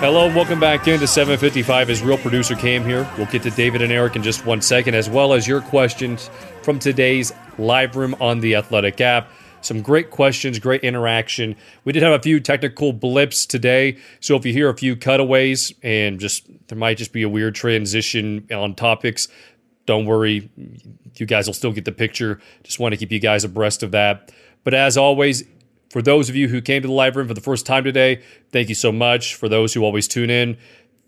Hello, and welcome back into 755 is real producer Cam here. We'll get to David and Eric in just one second, as well as your questions from today's live room on the Athletic app. Some great questions, great interaction. We did have a few technical blips today, so if you hear a few cutaways and just there might just be a weird transition on topics, don't worry. You guys will still get the picture. Just want to keep you guys abreast of that. But as always, for those of you who came to the live room for the first time today, thank you so much. For those who always tune in,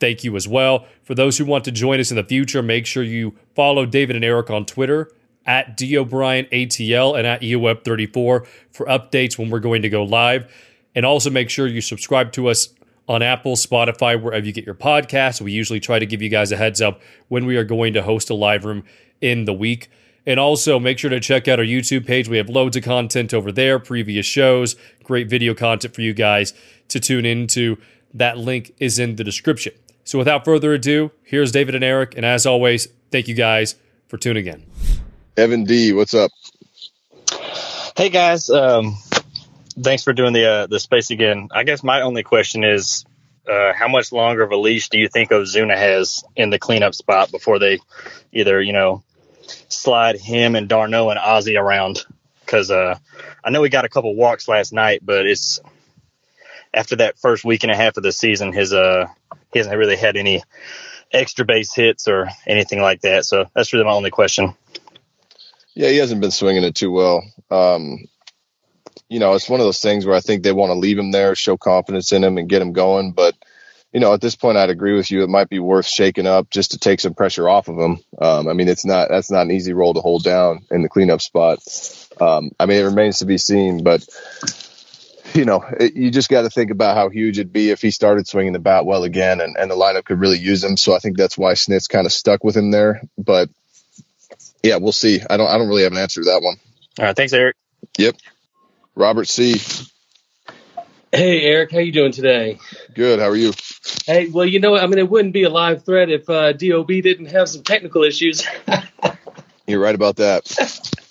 thank you as well. For those who want to join us in the future, make sure you follow David and Eric on Twitter at DOBrienATL and at EOWeb34 for updates when we're going to go live. And also make sure you subscribe to us on Apple, Spotify, wherever you get your podcasts. We usually try to give you guys a heads up when we are going to host a live room in the week. And also make sure to check out our YouTube page. We have loads of content over there, previous shows, great video content for you guys to tune into. That link is in the description. So without further ado, here's David and Eric. And as always, thank you guys for tuning in. Evan D, what's up? Hey guys, um, thanks for doing the uh, the space again. I guess my only question is, uh, how much longer of a leash do you think Ozuna has in the cleanup spot before they either you know slide him and d'Arnaud and Ozzy around? Because uh, I know he got a couple walks last night, but it's after that first week and a half of the season, his uh he hasn't really had any extra base hits or anything like that. So that's really my only question. Yeah, he hasn't been swinging it too well. Um, you know, it's one of those things where I think they want to leave him there, show confidence in him, and get him going. But you know, at this point, I'd agree with you. It might be worth shaking up just to take some pressure off of him. Um, I mean, it's not that's not an easy role to hold down in the cleanup spot. Um, I mean, it remains to be seen, but you know, it, you just got to think about how huge it'd be if he started swinging the bat well again, and, and the lineup could really use him. So I think that's why Snit's kind of stuck with him there. But yeah, we'll see. I don't I don't really have an answer to that one. All right, thanks, Eric. Yep. Robert C. Hey Eric, how you doing today? Good. How are you? Hey, well, you know, I mean, it wouldn't be a live thread if uh, Dob didn't have some technical issues. You're right about that.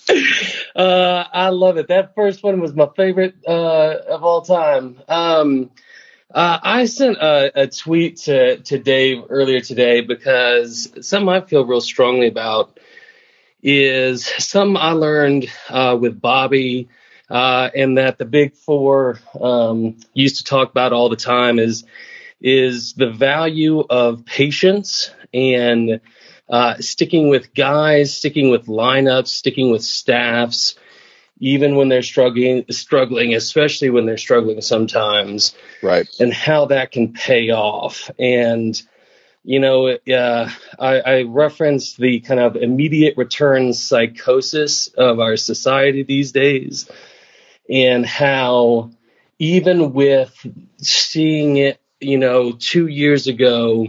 uh, I love it. That first one was my favorite uh, of all time. Um, uh, I sent a, a, tweet to, to Dave earlier today because something I feel real strongly about is something I learned uh, with Bobby uh, and that the big four um, used to talk about all the time is is the value of patience and uh, sticking with guys, sticking with lineups, sticking with staffs, even when they're struggling, struggling, especially when they're struggling sometimes, right? And how that can pay off. And you know, uh, I, I referenced the kind of immediate return psychosis of our society these days and how even with seeing it, you know, two years ago,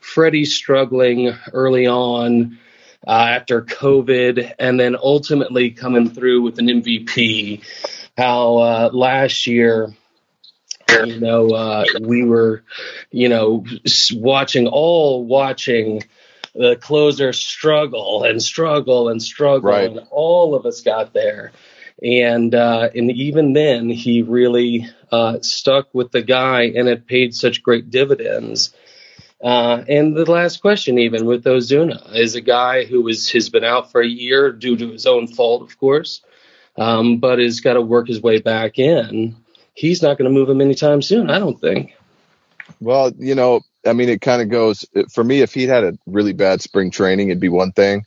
Freddie struggling early on uh, after COVID, and then ultimately coming through with an MVP. How uh, last year You know, uh, we were, you know, watching all watching the closer struggle and struggle and struggle, right. and all of us got there. And uh, and even then, he really uh, stuck with the guy, and it paid such great dividends. Uh, and the last question, even with Ozuna, is a guy who has been out for a year due to his own fault, of course, um, but has got to work his way back in. He's not going to move him anytime soon, I don't think. Well, you know, I mean, it kind of goes for me. If he'd had a really bad spring training, it'd be one thing,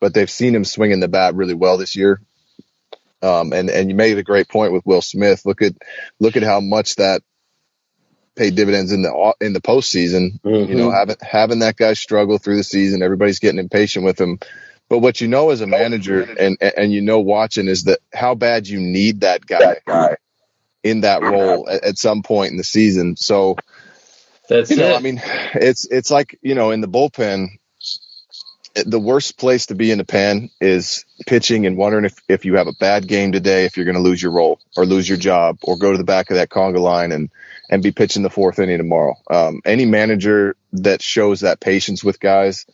but they've seen him swinging the bat really well this year. Um, and and you made a great point with Will Smith. Look at look at how much that paid dividends in the in the postseason. Mm-hmm. You know, having having that guy struggle through the season, everybody's getting impatient with him. But what you know as a manager, and and you know watching, is that how bad you need that guy, guy in that role at, at some point in the season. So that's you know, it. I mean, it's it's like you know in the bullpen. The worst place to be in the pen is pitching and wondering if, if you have a bad game today, if you're going to lose your role or lose your job or go to the back of that conga line and and be pitching the fourth inning tomorrow. Um, any manager that shows that patience with guys,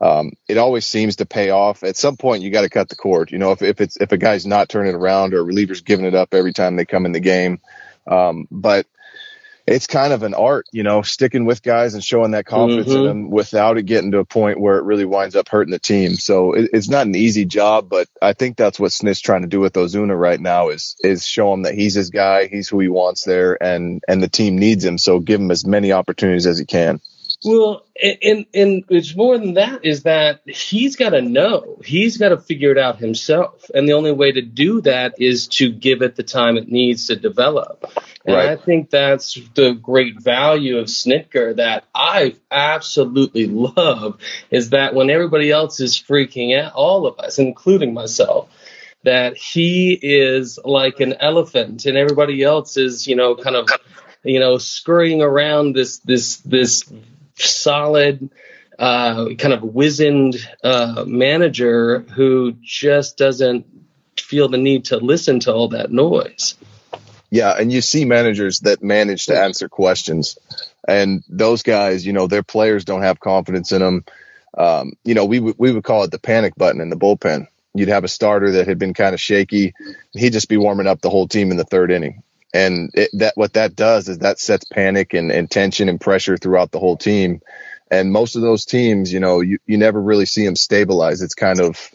um, it always seems to pay off. At some point, you got to cut the cord. You know, if, if it's if a guy's not turning around or relievers giving it up every time they come in the game, um, but it's kind of an art, you know, sticking with guys and showing that confidence mm-hmm. in them without it getting to a point where it really winds up hurting the team. So it, it's not an easy job, but I think that's what Snit's trying to do with Ozuna right now is is show him that he's his guy, he's who he wants there, and and the team needs him. So give him as many opportunities as he can. Well, and and it's more than that is that he's got to know. He's got to figure it out himself. And the only way to do that is to give it the time it needs to develop. And right. I think that's the great value of Snitker that I absolutely love is that when everybody else is freaking out, all of us, including myself, that he is like an elephant and everybody else is, you know, kind of you know, scurrying around this this this solid, uh, kind of wizened uh, manager who just doesn't feel the need to listen to all that noise. Yeah, and you see managers that manage to answer questions, and those guys, you know, their players don't have confidence in them. Um, you know, we w- we would call it the panic button in the bullpen. You'd have a starter that had been kind of shaky. He'd just be warming up the whole team in the third inning and it, that what that does is that sets panic and, and tension and pressure throughout the whole team. And most of those teams, you know, you, you never really see them stabilize. It's kind of,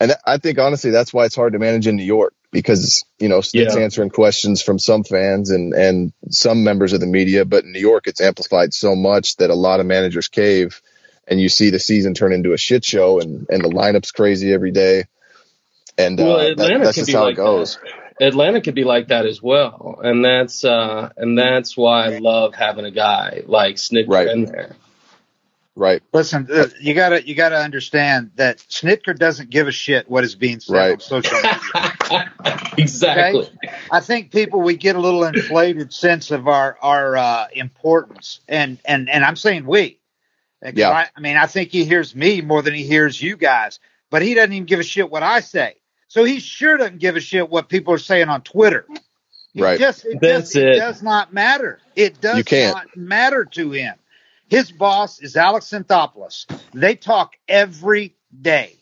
and I think honestly, that's why it's hard to manage in New York because, you know, it's yeah. answering questions from some fans and, and some members of the media. But in New York, it's amplified so much that a lot of managers cave and you see the season turn into a shit show and, and the lineup's crazy every day. And well, uh, that, that's just how like it goes. That. Atlanta could be like that as well, and that's uh, and that's why I love having a guy like Snitker right. in there. Right. Listen, uh, you gotta you gotta understand that Snitker doesn't give a shit what is being said right. on social media. exactly. Okay? I think people we get a little inflated sense of our our uh, importance, and and and I'm saying we. Yeah. I, I mean, I think he hears me more than he hears you guys, but he doesn't even give a shit what I say. So he sure doesn't give a shit what people are saying on Twitter. He right. Just, it, That's just, it. it does not matter. It does not matter to him. His boss is Alex Anthopoulos. They talk every day.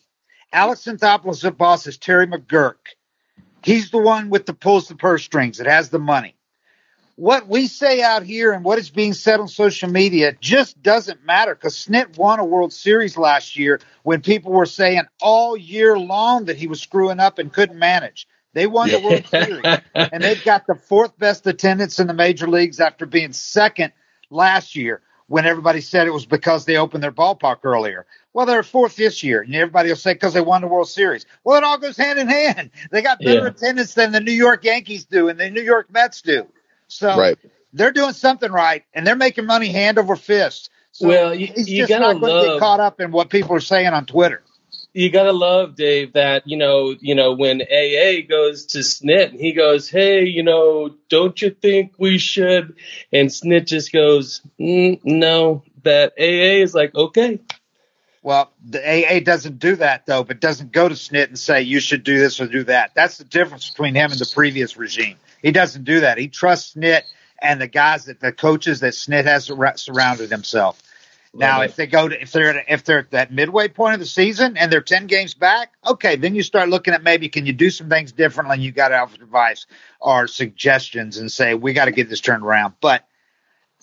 Alex Anthopoulos' boss is Terry McGuirk. He's the one with the pulls the purse strings It has the money what we say out here and what is being said on social media just doesn't matter because Snit won a World Series last year when people were saying all year long that he was screwing up and couldn't manage. They won the World Series and they've got the fourth best attendance in the major leagues after being second last year when everybody said it was because they opened their ballpark earlier. Well, they're fourth this year, and everybody will say because they won the World Series. Well, it all goes hand in hand. They got better yeah. attendance than the New York Yankees do and the New York Mets do. So right. they're doing something right, and they're making money hand over fist. So well, you, he's you just gotta not going love, to get caught up in what people are saying on Twitter. You gotta love Dave that you know you know when AA goes to Snit, and he goes, "Hey, you know, don't you think we should?" And Snit just goes, mm, "No." That AA is like, "Okay." Well, the AA doesn't do that though, but doesn't go to SNIT and say you should do this or do that. That's the difference between him and the previous regime. He doesn't do that. He trusts SNIT and the guys that the coaches that Snit has surrounded himself. Now, if they go to if they're at, if they're at that midway point of the season and they're ten games back, okay, then you start looking at maybe can you do some things differently? And you got to offer advice or suggestions and say we got to get this turned around. But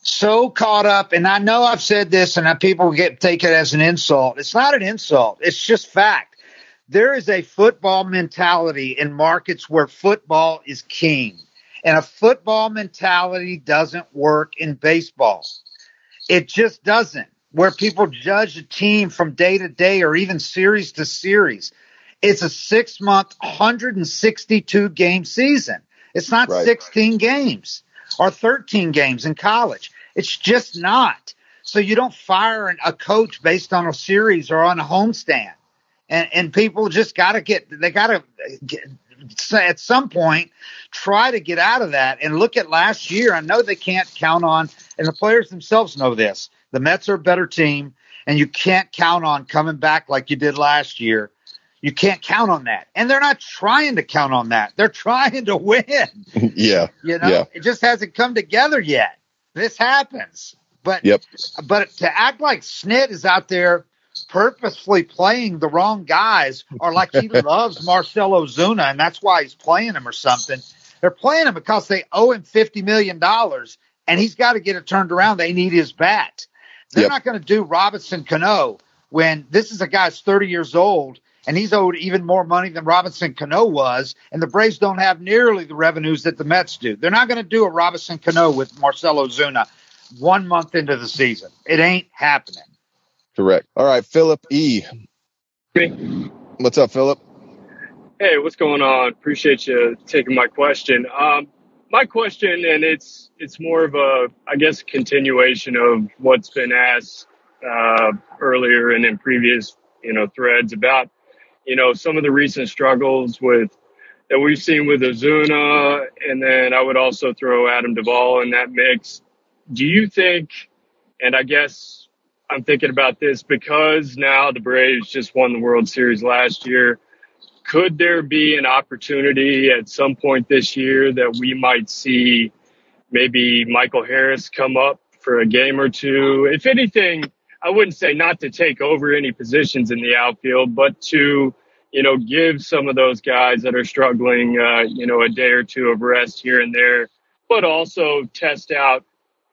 so caught up, and I know I've said this, and people get take it as an insult. It's not an insult; it's just fact. There is a football mentality in markets where football is king, and a football mentality doesn't work in baseball. It just doesn't where people judge a team from day to day or even series to series. It's a six month, 162 game season. It's not right. 16 games or 13 games in college. It's just not. So you don't fire a coach based on a series or on a homestand. And, and people just got to get, they got to at some point try to get out of that and look at last year. I know they can't count on, and the players themselves know this. The Mets are a better team, and you can't count on coming back like you did last year. You can't count on that. And they're not trying to count on that. They're trying to win. yeah. You know, yeah. it just hasn't come together yet. This happens. But yep. but to act like Snit is out there purposefully playing the wrong guys or like he loves Marcell Ozuna and that's why he's playing him or something. They're playing him because they owe him $50 million and he's got to get it turned around. They need his bat. They're yep. not going to do Robinson Cano when this is a guy guy's 30 years old and he's owed even more money than Robinson Cano was, and the Braves don't have nearly the revenues that the Mets do. They're not going to do a Robinson Cano with Marcell Ozuna one month into the season. It ain't happening. Correct. All right, Philip E. Hey. What's up, Philip? Hey, what's going on? Appreciate you taking my question. Um, my question, and it's it's more of a, I guess, continuation of what's been asked uh, earlier and in previous, you know, threads about, you know, some of the recent struggles with that we've seen with Ozuna, and then I would also throw Adam Duvall in that mix. Do you think? And I guess I'm thinking about this because now the Braves just won the World Series last year could there be an opportunity at some point this year that we might see maybe Michael Harris come up for a game or two? If anything, I wouldn't say not to take over any positions in the outfield, but to, you know, give some of those guys that are struggling, uh, you know, a day or two of rest here and there, but also test out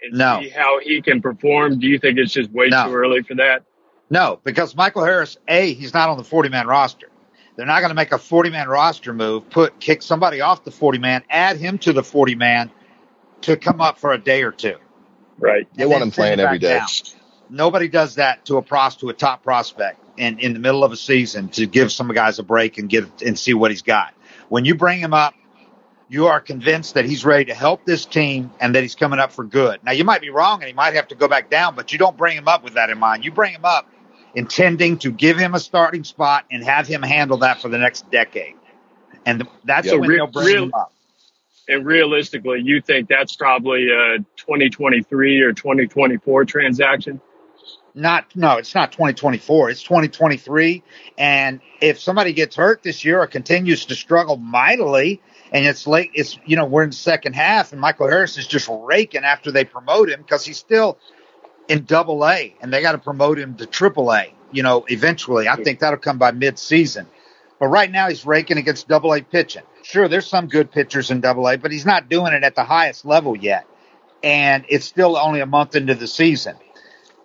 and no. see how he can perform. Do you think it's just way no. too early for that? No, because Michael Harris, A, he's not on the 40 man roster. They're not going to make a 40 man roster move, put kick somebody off the 40 man, add him to the 40 man to come up for a day or two. Right. They want him playing every day. Down. Nobody does that to a pros to a top prospect in, in the middle of a season to give some guys a break and get and see what he's got. When you bring him up, you are convinced that he's ready to help this team and that he's coming up for good. Now you might be wrong and he might have to go back down, but you don't bring him up with that in mind. You bring him up intending to give him a starting spot and have him handle that for the next decade. And that's yeah, when re- they'll bring real, him up. And realistically, you think that's probably a 2023 or 2024 transaction? Not, no, it's not 2024. It's 2023. And if somebody gets hurt this year or continues to struggle mightily, and it's late, it's, you know, we're in the second half and Michael Harris is just raking after they promote him because he's still in double A and they got to promote him to triple A, you know, eventually. I think that'll come by mid season. But right now he's raking against double A pitching. Sure, there's some good pitchers in double A, but he's not doing it at the highest level yet. And it's still only a month into the season.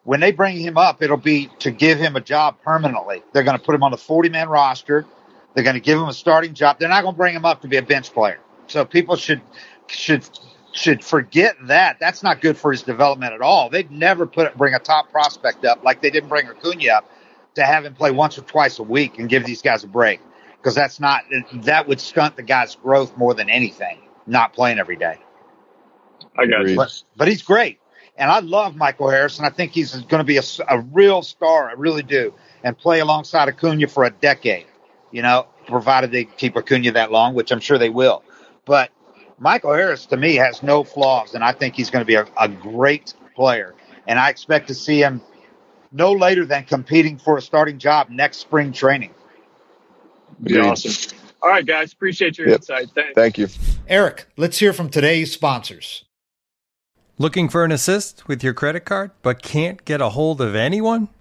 When they bring him up, it'll be to give him a job permanently. They're going to put him on the 40 man roster. They're going to give him a starting job. They're not going to bring him up to be a bench player. So people should should should forget that. That's not good for his development at all. They'd never put bring a top prospect up like they didn't bring Acuna up to have him play once or twice a week and give these guys a break because that's not that would stunt the guy's growth more than anything. Not playing every day. I got you. But, but he's great, and I love Michael Harrison. I think he's going to be a, a real star. I really do, and play alongside Acuna for a decade. You know, provided they keep Acuna that long, which I'm sure they will. But Michael Harris to me has no flaws, and I think he's going to be a, a great player. And I expect to see him no later than competing for a starting job next spring training. Be awesome. All right, guys. Appreciate your yep. insight. Thanks. Thank you. Eric, let's hear from today's sponsors. Looking for an assist with your credit card but can't get a hold of anyone?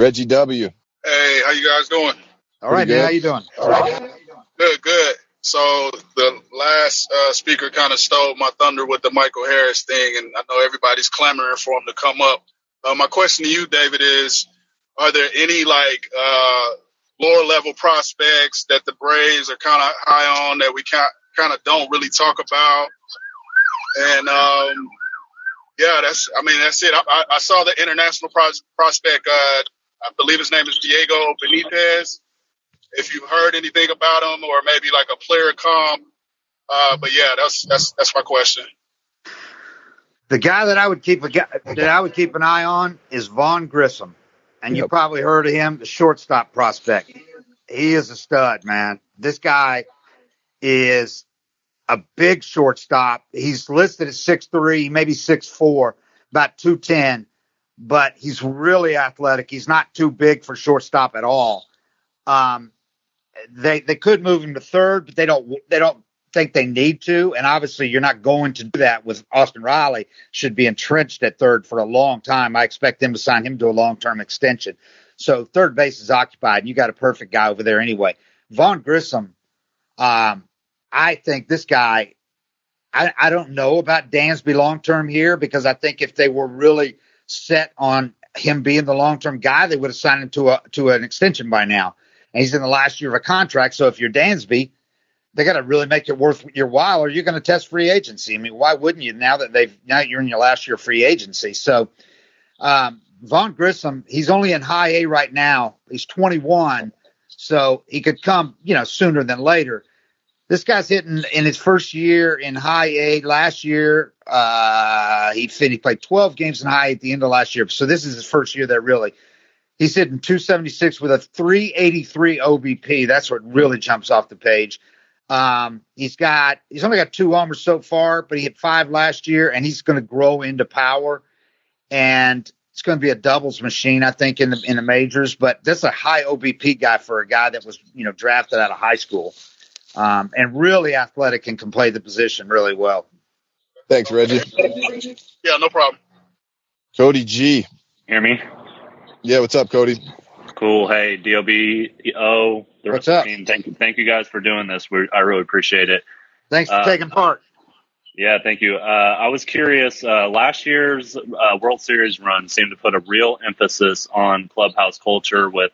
Reggie W. Hey, how you guys doing? All right, man. How you doing? All right. Good, good. So the last uh, speaker kind of stole my thunder with the Michael Harris thing, and I know everybody's clamoring for him to come up. Uh, my question to you, David, is: Are there any like uh, lower level prospects that the Braves are kind of high on that we kind of don't really talk about? And um, yeah, that's. I mean, that's it. I, I, I saw the international pros- prospect uh, I believe his name is Diego Benitez. If you've heard anything about him, or maybe like a player comp, uh, but yeah, that's that's that's my question. The guy that I would keep a that I would keep an eye on is Vaughn Grissom, and you probably heard of him, the shortstop prospect. He is a stud, man. This guy is a big shortstop. He's listed at six three, maybe six four, about two ten but he's really athletic. He's not too big for shortstop at all. Um, they they could move him to third, but they don't they don't think they need to. And obviously, you're not going to do that with Austin Riley. Should be entrenched at third for a long time. I expect them to sign him to a long term extension. So third base is occupied. And you got a perfect guy over there anyway. Vaughn Grissom, um, I think this guy. I, I don't know about Dansby long term here because I think if they were really set on him being the long term guy, they would have signed him to a to an extension by now. And he's in the last year of a contract. So if you're Dansby, they got to really make it worth your while, or you're going to test free agency. I mean, why wouldn't you now that they've now you're in your last year of free agency? So um, Vaughn Grissom, he's only in high A right now. He's 21, so he could come, you know, sooner than later this guy's hitting in his first year in high A last year. Uh, he he played 12 games in high at the end of last year. So this is his first year there really. He's hitting 276 with a 383 OBP. That's what really jumps off the page. Um, he's got he's only got two homers so far, but he hit five last year, and he's going to grow into power. And it's going to be a doubles machine, I think, in the in the majors. But that's a high OBP guy for a guy that was you know drafted out of high school um, and really athletic and can play the position really well. Thanks, Reggie. Yeah, no problem. Cody G. Hear me? Yeah, what's up, Cody? Cool. Hey, DOB. what's up? Team, thank you, thank you guys for doing this. we I really appreciate it. Thanks for uh, taking part. Yeah, thank you. Uh, I was curious. Uh, last year's uh, World Series run seemed to put a real emphasis on clubhouse culture with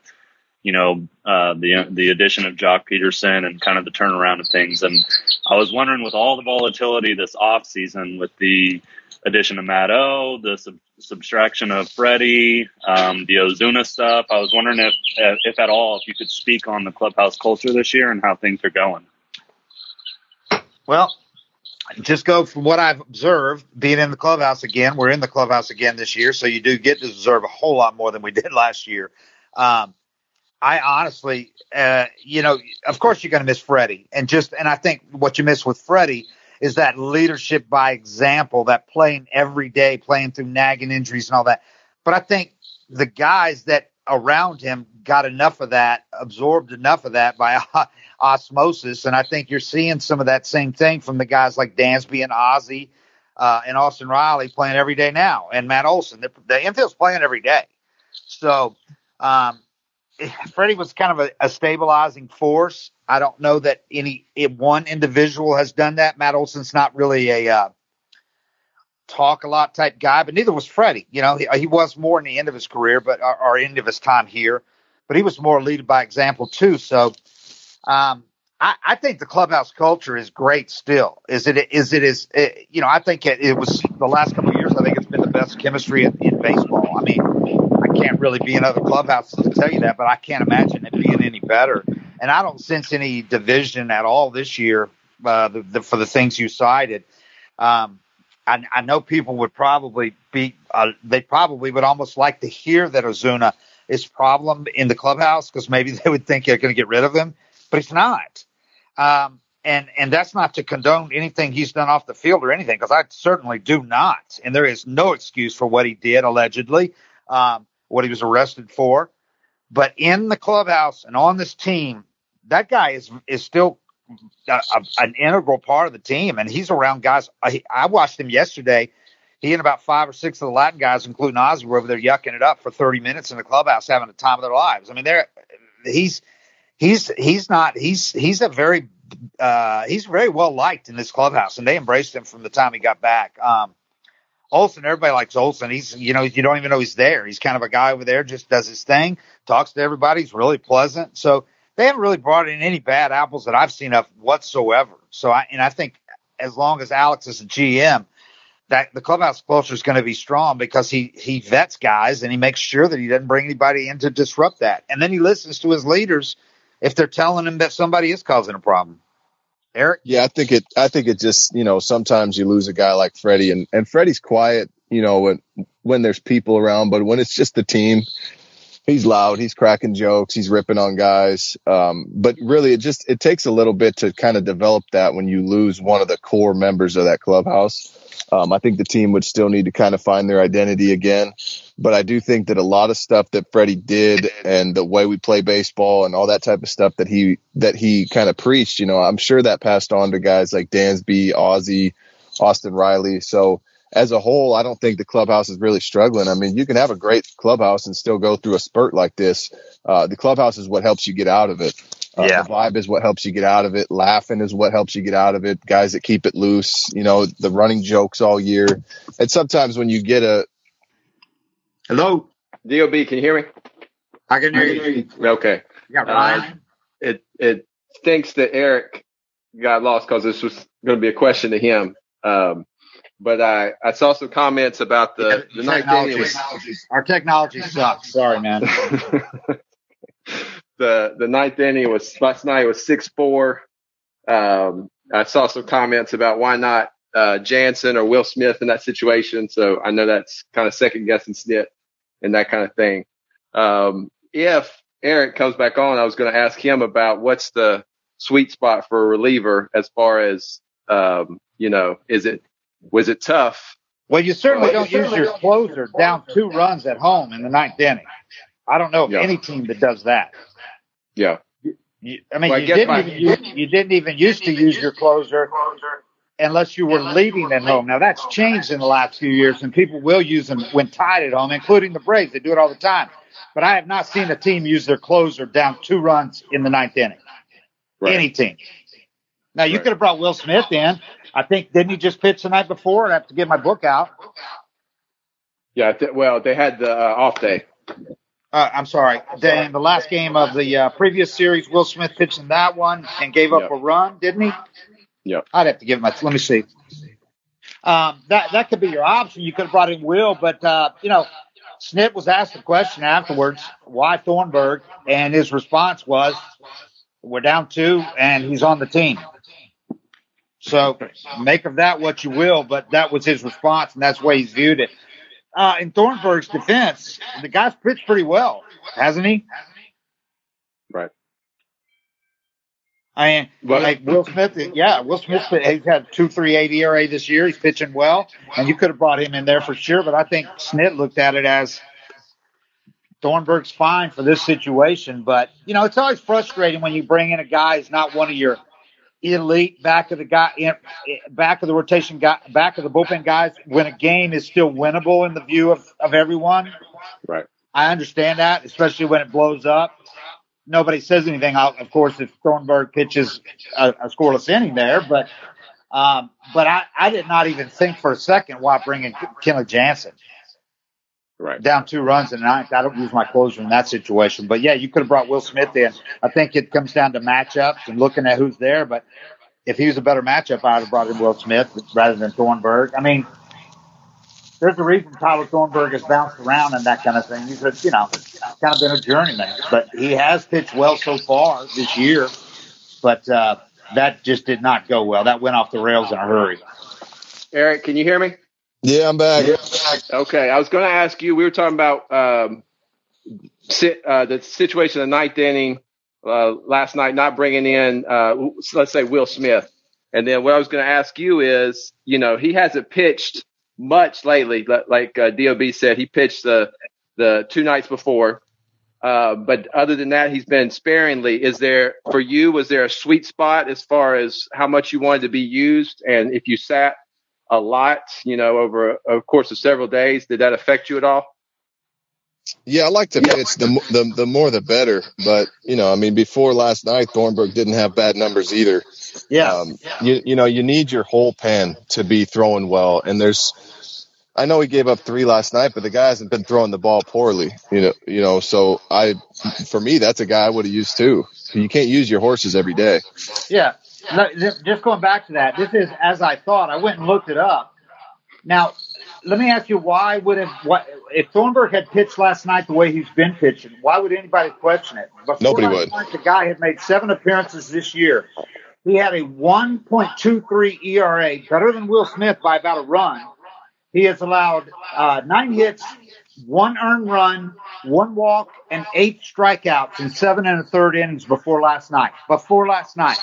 you know, uh, the the addition of Joc Pederson and kind of the turnaround of things. And I was wondering, with all the volatility this off season, with the addition of Matt O, the sub- subtraction of Freddie, um, the Ozuna stuff, I was wondering if, if at all, if you could speak on the clubhouse culture this year and how things are going. Well, just go from what I've observed, being in the clubhouse again. We're in the clubhouse again this year, so you do get to observe a whole lot more than we did last year. Um, I honestly, uh, you know, of course you're going to miss Freddie, and just and I think what you miss with Freddie is that leadership by example, that playing every day, playing through nagging injuries and all that. But I think the guys that around him got enough of that, absorbed enough of that by osmosis, and I think you're seeing some of that same thing from the guys like Dansby and Ozzy uh, and Austin Riley playing every day now, and Matt Olson. The, the infield's playing every day, so. Um, Freddie was kind of a, a, stabilizing force. I don't know that any one individual has done that. Matt Olson's not really a uh, talk a lot type guy, but neither was Freddie. You know, he, he was more in the end of his career, but or, or end of his time here, but he was more lead by example too. So, um, I, I think the clubhouse culture is great. Still, is it? Is it? Is it, you know? I think it, it was the last couple of years. I think it's been the best chemistry in, in baseball. I mean, can't really be in other clubhouses to tell you that, but I can't imagine it being any better. And I don't sense any division at all this year uh, the, the, for the things you cited. Um, I, I know people would probably be, uh, they probably would almost like to hear that Ozuna is problem in the clubhouse because maybe they would think they're going to get rid of him, but he's not. Um, and and that's not to condone anything he's done off the field or anything because I certainly do not. And there is no excuse for what he did allegedly, um, what he was arrested for. But in the clubhouse and on this team, that guy is is still a, a, an integral part of the team, and he's around guys. I, I watched him yesterday. He and about five or six of the Latin guys, including Ozzy, were over there yucking it up for 30 minutes in the clubhouse, having the time of their lives. I mean, they're he's he's he's not he's he's a very uh, he's very well liked in this clubhouse, and they embraced him from the time he got back. Um, Olson, everybody likes Olson. He's you know you don't even know he's there. He's kind of a guy over there, just does his thing, talks to everybody. He's really pleasant. So they haven't really brought in any bad apples that I've seen of whatsoever. So I and I think as long as Alex is a GM, that the clubhouse culture is going to be strong because he he vets guys and he makes sure that he doesn't bring anybody in to disrupt that. And then he listens to his leaders if they're telling him that somebody is causing a problem. Eric? Yeah, I think it I think it just, you know, sometimes you lose a guy like Freddie and, and Freddie's quiet, you know, when when there's people around, but when it's just the team, he's loud, he's cracking jokes, he's ripping on guys. Um, but really, it just it takes a little bit to kind of develop that when you lose one of the core members of that clubhouse. Um, I think the team would still need to kind of find their identity again. But I do think that a lot of stuff that Freddie did and the way we play baseball and all that type of stuff that he that he kind of preached, you know, I'm sure that passed on to guys like Dansby, Ozzy, Austin Riley. So as a whole, I don't think the clubhouse is really struggling. I mean, you can have a great clubhouse and still go through a spurt like this. Uh, the clubhouse is what helps you get out of it. Uh, yeah. The vibe is what helps you get out of it. Laughing is what helps you get out of it. Guys that keep it loose, you know, the running jokes all year. And sometimes when you get a. Hello? DOB, can you hear me? I can hear you. Okay. Yeah, Ryan. Uh, it, it stinks that Eric got lost because this was going to be a question to him. Um, but I, I saw some comments about the, yeah, the technology. Was, Our technology sucks. Sorry, man. the the ninth inning was last night was six four. Um, I saw some comments about why not uh, Jansen or Will Smith in that situation. So I know that's kind of second guessing Snit and that kind of thing. Um, if Eric comes back on, I was going to ask him about what's the sweet spot for a reliever as far as um, you know, is it was it tough? Well, you certainly well, don't you use certainly your closer down two runs at home in the ninth inning. I don't know of yeah. any team that does that. Yeah. You, I mean, well, you, I didn't my, even use, you didn't even used to use your closer unless you were leading at home. Now that's changed in the last few years, and people will use them when tied at home, including the Braves. They do it all the time. But I have not seen a team use their closer down two runs in the ninth inning. Right. Any team. Now you right. could have brought Will Smith in. I think didn't he just pitch the night before? I have to get my book out. Yeah, th- well, they had the uh, off day. Uh, I'm sorry. Then the last game of the uh, previous series, Will Smith pitched in that one and gave up yep. a run, didn't he? Yeah. I'd have to give him a. Let me see. Um, that that could be your option. You could have brought in Will, but uh, you know, Snit was asked a question afterwards, why Thornburg, and his response was, "We're down two, and he's on the team." So make of that what you will, but that was his response, and that's the way he's viewed it. Uh, in Thornburg's defense, the guy's pitched pretty well, hasn't he? Right. I mean, but, like Will Smith, yeah, Will Smith, he's had two, three, eight ERA this year. He's pitching well, and you could have brought him in there for sure. But I think Snit looked at it as Thornburg's fine for this situation. But you know, it's always frustrating when you bring in a guy who's not one of your elite back of the guy, back of the rotation guy, back of the bullpen guys when a game is still winnable in the view of, of everyone. Right. I understand that, especially when it blows up. Nobody says anything, of course, if Thornburg pitches a, a scoreless inning there, but Um, but I, I did not even think for a second why bringing Kenley Jansen. Right. Down two runs in the ninth. I don't use my closer in that situation. But yeah, you could have brought Will Smith in. I think it comes down to matchups and looking at who's there. But if he was a better matchup, I'd have brought in Will Smith rather than Thornburg. I mean, there's a reason Tyler Thornburg has bounced around and that kind of thing. He's a, you know, kind of been a journeyman, but he has pitched well so far this year. But uh, that just did not go well. That went off the rails in a hurry. Eric, can you hear me? Yeah, I'm back. Okay, I was going to ask you. We were talking about um, sit, uh, the situation in the ninth inning uh, last night, not bringing in, uh, let's say, Will Smith. And then what I was going to ask you is, you know, he hasn't pitched much lately. Like uh, Dob said, he pitched the the two nights before. Uh, but other than that, he's been sparingly. Is there for you? Was there a sweet spot as far as how much you wanted to be used, and if you sat a lot, you know, over a, a course of several days, did that affect you at all? Yeah, I like to pitch. The, the the more the better. But you know, I mean, before last night, Thornburg didn't have bad numbers either. Yeah. Um, you you know, you need your whole pen to be throwing well, and there's. I know he gave up three last night, but the guy hasn't been throwing the ball poorly. You know, you know. So I, for me, that's a guy I would have used too. You can't use your horses every day. Yeah. Just going back to that, this is as I thought. I went and looked it up. Now, let me ask you, why would have what if Thornburg had pitched last night the way he's been pitching? Why would anybody question it? Before Nobody would. Night, the guy had made seven appearances this year. He had a 1.23 ERA, better than Will Smith by about a run. He has allowed uh, nine hits, one earned run, one walk, and eight strikeouts in seven and a third innings before last night. Before last night.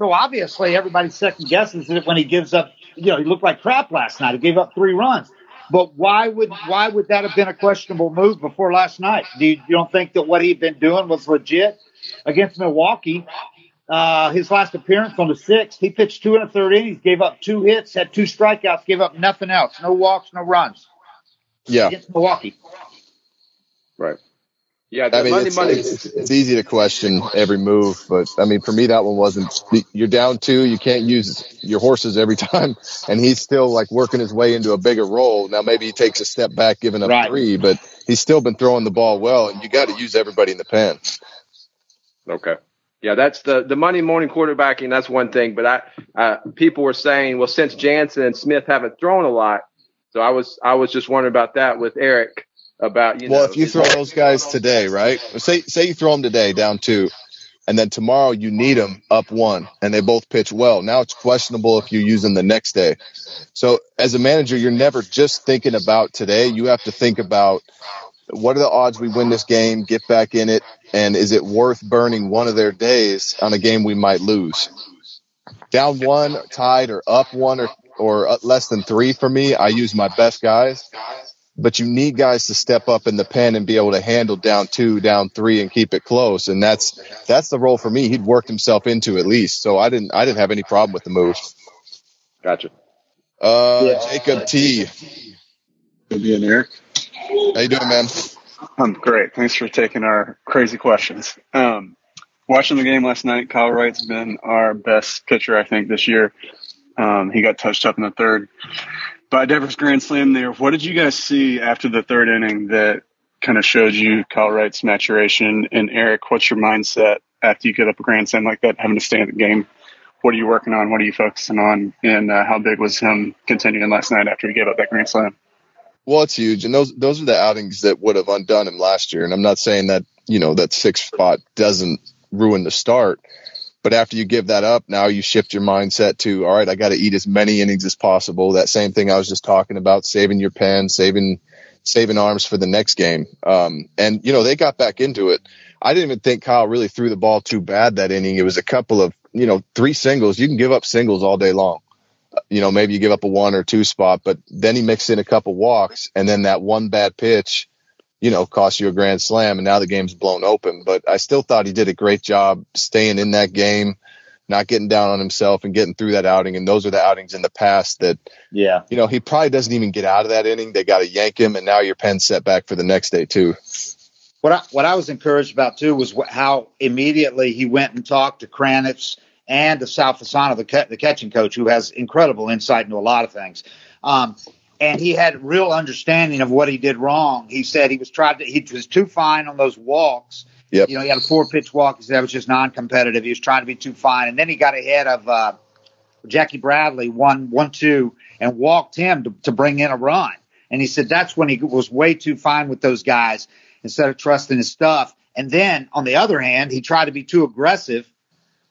So obviously, everybody second guesses it when he gives up you know, he looked like crap last night. He gave up three runs. But why would why would that have been a questionable move before last night? Do you, you don't think that what he'd been doing was legit against Milwaukee? Uh, his last appearance on the sixth, he pitched two and a third innings, gave up two hits, had two strikeouts, gave up nothing else, no walks, no runs. Yeah, against Milwaukee. Yeah, I mean, it's, it's, it's, easy to question every move, but I mean, for me, that one wasn't. You're down two, you can't use your horses every time, and he's still like working his way into a bigger role. Now, maybe he takes a step back, giving up right. three, but he's still been throwing the ball well, and you got to use everybody in the pen. Okay. Yeah, that's the the Monday morning quarterbacking. That's one thing, but I uh, people were saying, well, since Jansen and Smith haven't thrown a lot, so I was I was just wondering about that with Eric about you well, know, if you throw those guys today, right? Say say you throw them today down two, and then tomorrow you need them up one, and they both pitch well. Now it's questionable if you use them the next day. So as a manager, you're never just thinking about today. You have to think about what are the odds we win this game, get back in it, and is it worth burning one of their days on a game we might lose? Down one, tied, or up one, or or less than three for me, I use my best guys but you need guys to step up in the pen and be able to handle down two, down three, and keep it close. And that's that's the role for me. He'd worked himself into at least, so I didn't I didn't have any problem with the move. Gotcha. Uh, yeah. Jacob T. Good being Eric. How you doing, man? I'm great. Thanks for taking our crazy questions. Um, watching the game last night, Kyle Wright's been our best pitcher, I think, this year. Um, he got touched up in the third by Devers Grand Slam there. What did you guys see after the third inning that kind of showed you Kyle Wright's maturation? And Eric, what's your mindset after you get up a Grand Slam like that, having to stay in the game? What are you working on? What are you focusing on? And uh, how big was him continuing last night after he gave up that Grand Slam? Well, it's huge, and those those are the outings that would have undone him last year. And I'm not saying that you know that sixth spot doesn't ruin the start, but after you give that up, now you shift your mindset to, all right, I got to eat as many innings as possible. That same thing I was just talking about, saving your pen, saving, saving arms for the next game. Um, and you know, they got back into it. I didn't even think Kyle really threw the ball too bad that inning. It was a couple of, you know, three singles. You can give up singles all day long. You know, maybe you give up a one or two spot, but then he mixed in a couple walks and then that one bad pitch you know, cost you a grand slam and now the game's blown open. But I still thought he did a great job staying in that game, not getting down on himself and getting through that outing. And those are the outings in the past that, yeah, you know, he probably doesn't even get out of that inning. They got to yank him and now your pen set back for the next day too. What I, what I was encouraged about too was how immediately he went and talked to Kranitz and to Sal Fasano, the, the catching coach, who has incredible insight into a lot of things. Um, and he had real understanding of what he did wrong. He said he was tried to, he was too fine on those walks. Yep. You know, he had a four pitch walk. He said that was just non competitive. He was trying to be too fine. And then he got ahead of, uh, Jackie Bradley one, one, two and walked him to, to bring in a run. And he said that's when he was way too fine with those guys instead of trusting his stuff. And then on the other hand, he tried to be too aggressive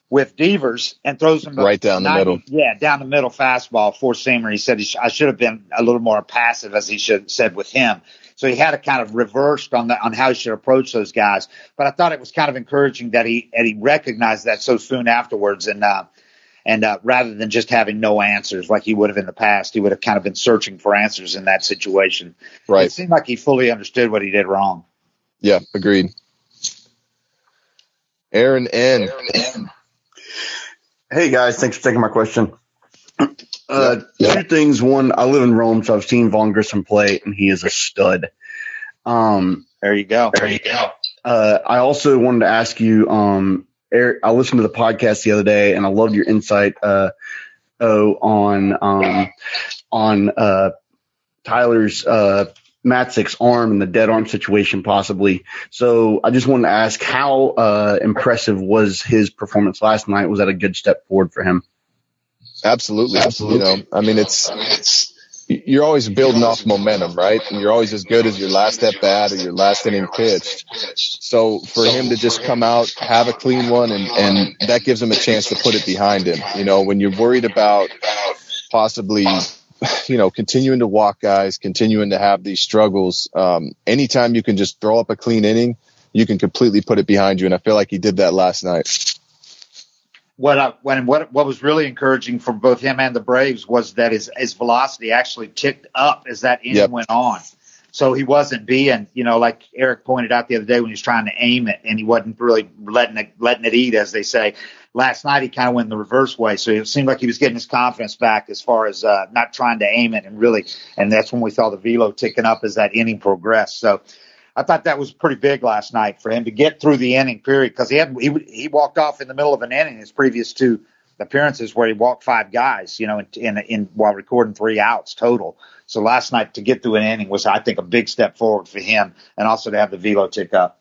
with Devers and throws him right down 90, the middle. Yeah, down the middle fastball, four seamer. He said he sh- I should have been a little more passive, as he should said with him. So he had a kind of reversed on the on how he should approach those guys. But I thought it was kind of encouraging that he that he recognized that so soon afterwards, and uh, and uh, rather than just having no answers like he would have in the past, he would have kind of been searching for answers in that situation. Right. It seemed like he fully understood what he did wrong. Yeah, agreed. Aaron N. Aaron N. Hey guys, thanks for taking my question. Uh, yeah. Two things. One, I live in Rome, so I've seen Vaughn Grissom play, and he is a stud. Um, there you go. There you go. Uh, I also wanted to ask you, um, Eric, I listened to the podcast the other day, and I loved your insight, uh, oh, on um, on uh, Tyler's Matzek's arm and the dead arm situation, possibly. So I just wanted to ask, how uh, impressive was his performance last night? Was that a good step forward for him? Absolutely, absolutely. You know, I mean, it's it's you're always building off momentum, right? And you're always as good as your last at bat or your last inning pitched. So for him to just come out, have a clean one, and and that gives him a chance to put it behind him. You know, when you're worried about possibly you know, continuing to walk guys, continuing to have these struggles. Um, anytime you can just throw up a clean inning, you can completely put it behind you. And I feel like he did that last night. What I, when what what was really encouraging for both him and the Braves was that his his velocity actually ticked up as that inning yep. went on. So he wasn't being, you know, like Eric pointed out the other day when he was trying to aim it and he wasn't really letting it letting it eat, as they say last night he kind of went the reverse way. So it seemed like he was getting his confidence back as far as uh, not trying to aim it and really, and that's when we saw the velo ticking up as that inning progressed. So I thought that was pretty big last night for him to get through the inning period because he had he he walked off in the middle of an inning his previous two appearances where he walked five guys, you know, in, in, in while recording three outs total. So last night to get through an inning was, I think, a big step forward for him, and also to have the velo tick up.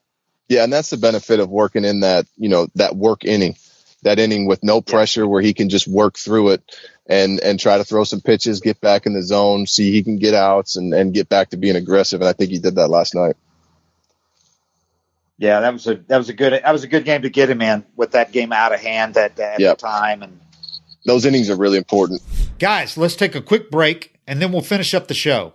Yeah, and that's the benefit of working in that, you know, that work inning that inning with no pressure where he can just work through it and and try to throw some pitches, get back in the zone, see he can get outs and and get back to being aggressive. And I think he did that last night. Yeah, that was a that was a good that was a good game to get him in with that game out of hand at, at yep. the time and those innings are really important. Guys, let's take a quick break and then we'll finish up the show.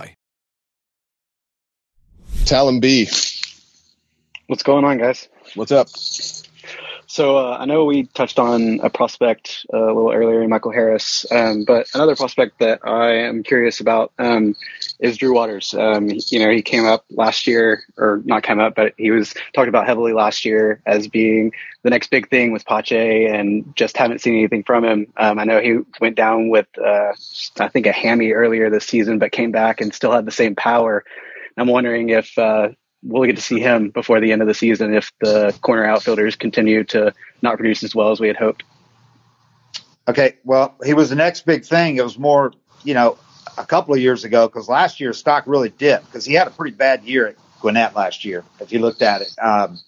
Talon B. What's going on, guys? What's up? So uh, I know we touched on a prospect uh, a little earlier, Michael Harris, um, but another prospect that I am curious about um, is Drew Waters. Um, you know, he came up last year, or not came up, but he was talked about heavily last year as being the next big thing with Pache, and just haven't seen anything from him. Um, I know he went down with, uh, I think, a hammy earlier this season, but came back and still had the same power. I'm wondering if uh, we'll get to see him before the end of the season if the corner outfielders continue to not produce as well as we had hoped. Okay, well, he was the next big thing. It was more, you know, a couple of years ago because last year's stock really dipped because he had a pretty bad year at Gwinnett last year. If you looked at it, um,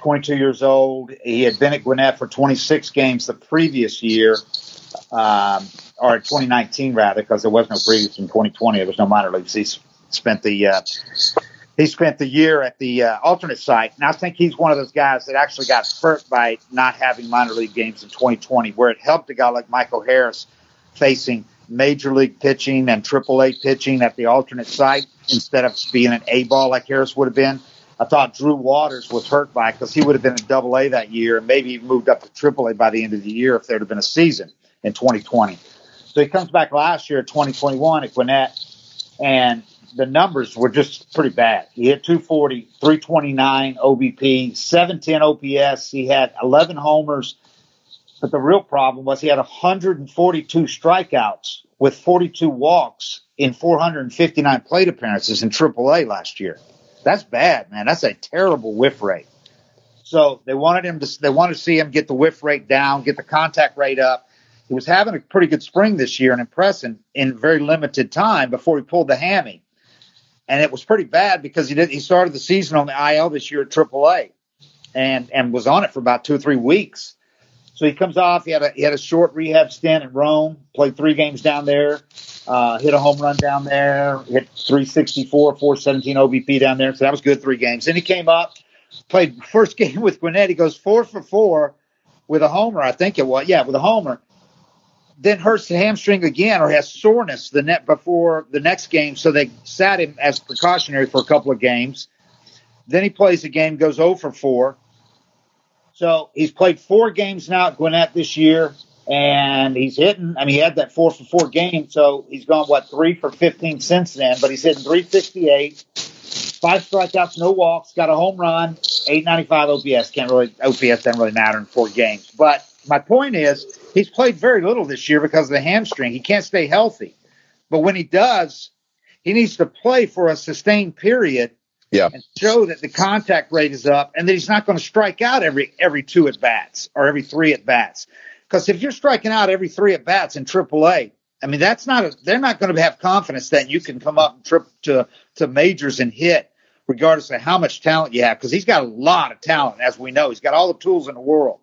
22 years old. He had been at Gwinnett for 26 games the previous year, um, or 2019 rather, because there was no previous in 2020. There was no minor league He spent the uh, he spent the year at the uh, alternate site, and I think he's one of those guys that actually got hurt by not having minor league games in 2020, where it helped a guy like Michael Harris facing major league pitching and AAA pitching at the alternate site instead of being an A ball like Harris would have been. I thought Drew Waters was hurt by because he would have been a double A that year and maybe moved up to triple A by the end of the year if there had been a season in 2020. So he comes back last year, 2021 at Gwinnett, and the numbers were just pretty bad. He hit 240, 329 OBP, 710 OPS. He had 11 homers. But the real problem was he had 142 strikeouts with 42 walks in 459 plate appearances in AAA last year. That's bad, man. That's a terrible whiff rate. So they wanted him to, they wanted to see him get the whiff rate down, get the contact rate up. He was having a pretty good spring this year and impressing in very limited time before he pulled the hammy and it was pretty bad because he did he started the season on the IL this year at AAA, and and was on it for about two or three weeks. So he comes off. He had a he had a short rehab stint in Rome. Played three games down there. Uh, hit a home run down there. Hit 364, 417 OBP down there. So that was good. Three games. Then he came up, played first game with Gwinnett. He goes four for four with a homer. I think it was. Yeah, with a homer then hurts the hamstring again or has soreness the net before the next game. So they sat him as precautionary for a couple of games. Then he plays a game, goes 0 for 4. So he's played four games now at Gwinnett this year, and he's hitting. I mean, he had that 4 for 4 game, so he's gone, what, 3 for 15 since then, but he's hitting 368, five strikeouts, no walks, got a home run, 895 OPS. Can't really, OPS doesn't really matter in four games. But my point is, he's played very little this year because of the hamstring. He can't stay healthy. But when he does, he needs to play for a sustained period yeah. and show that the contact rate is up and that he's not going to strike out every every two at bats or every three at bats. Because if you're striking out every three at bats in AAA, I mean that's not a, they're not going to have confidence that you can come up and trip to to majors and hit regardless of how much talent you have because he's got a lot of talent as we know he's got all the tools in the world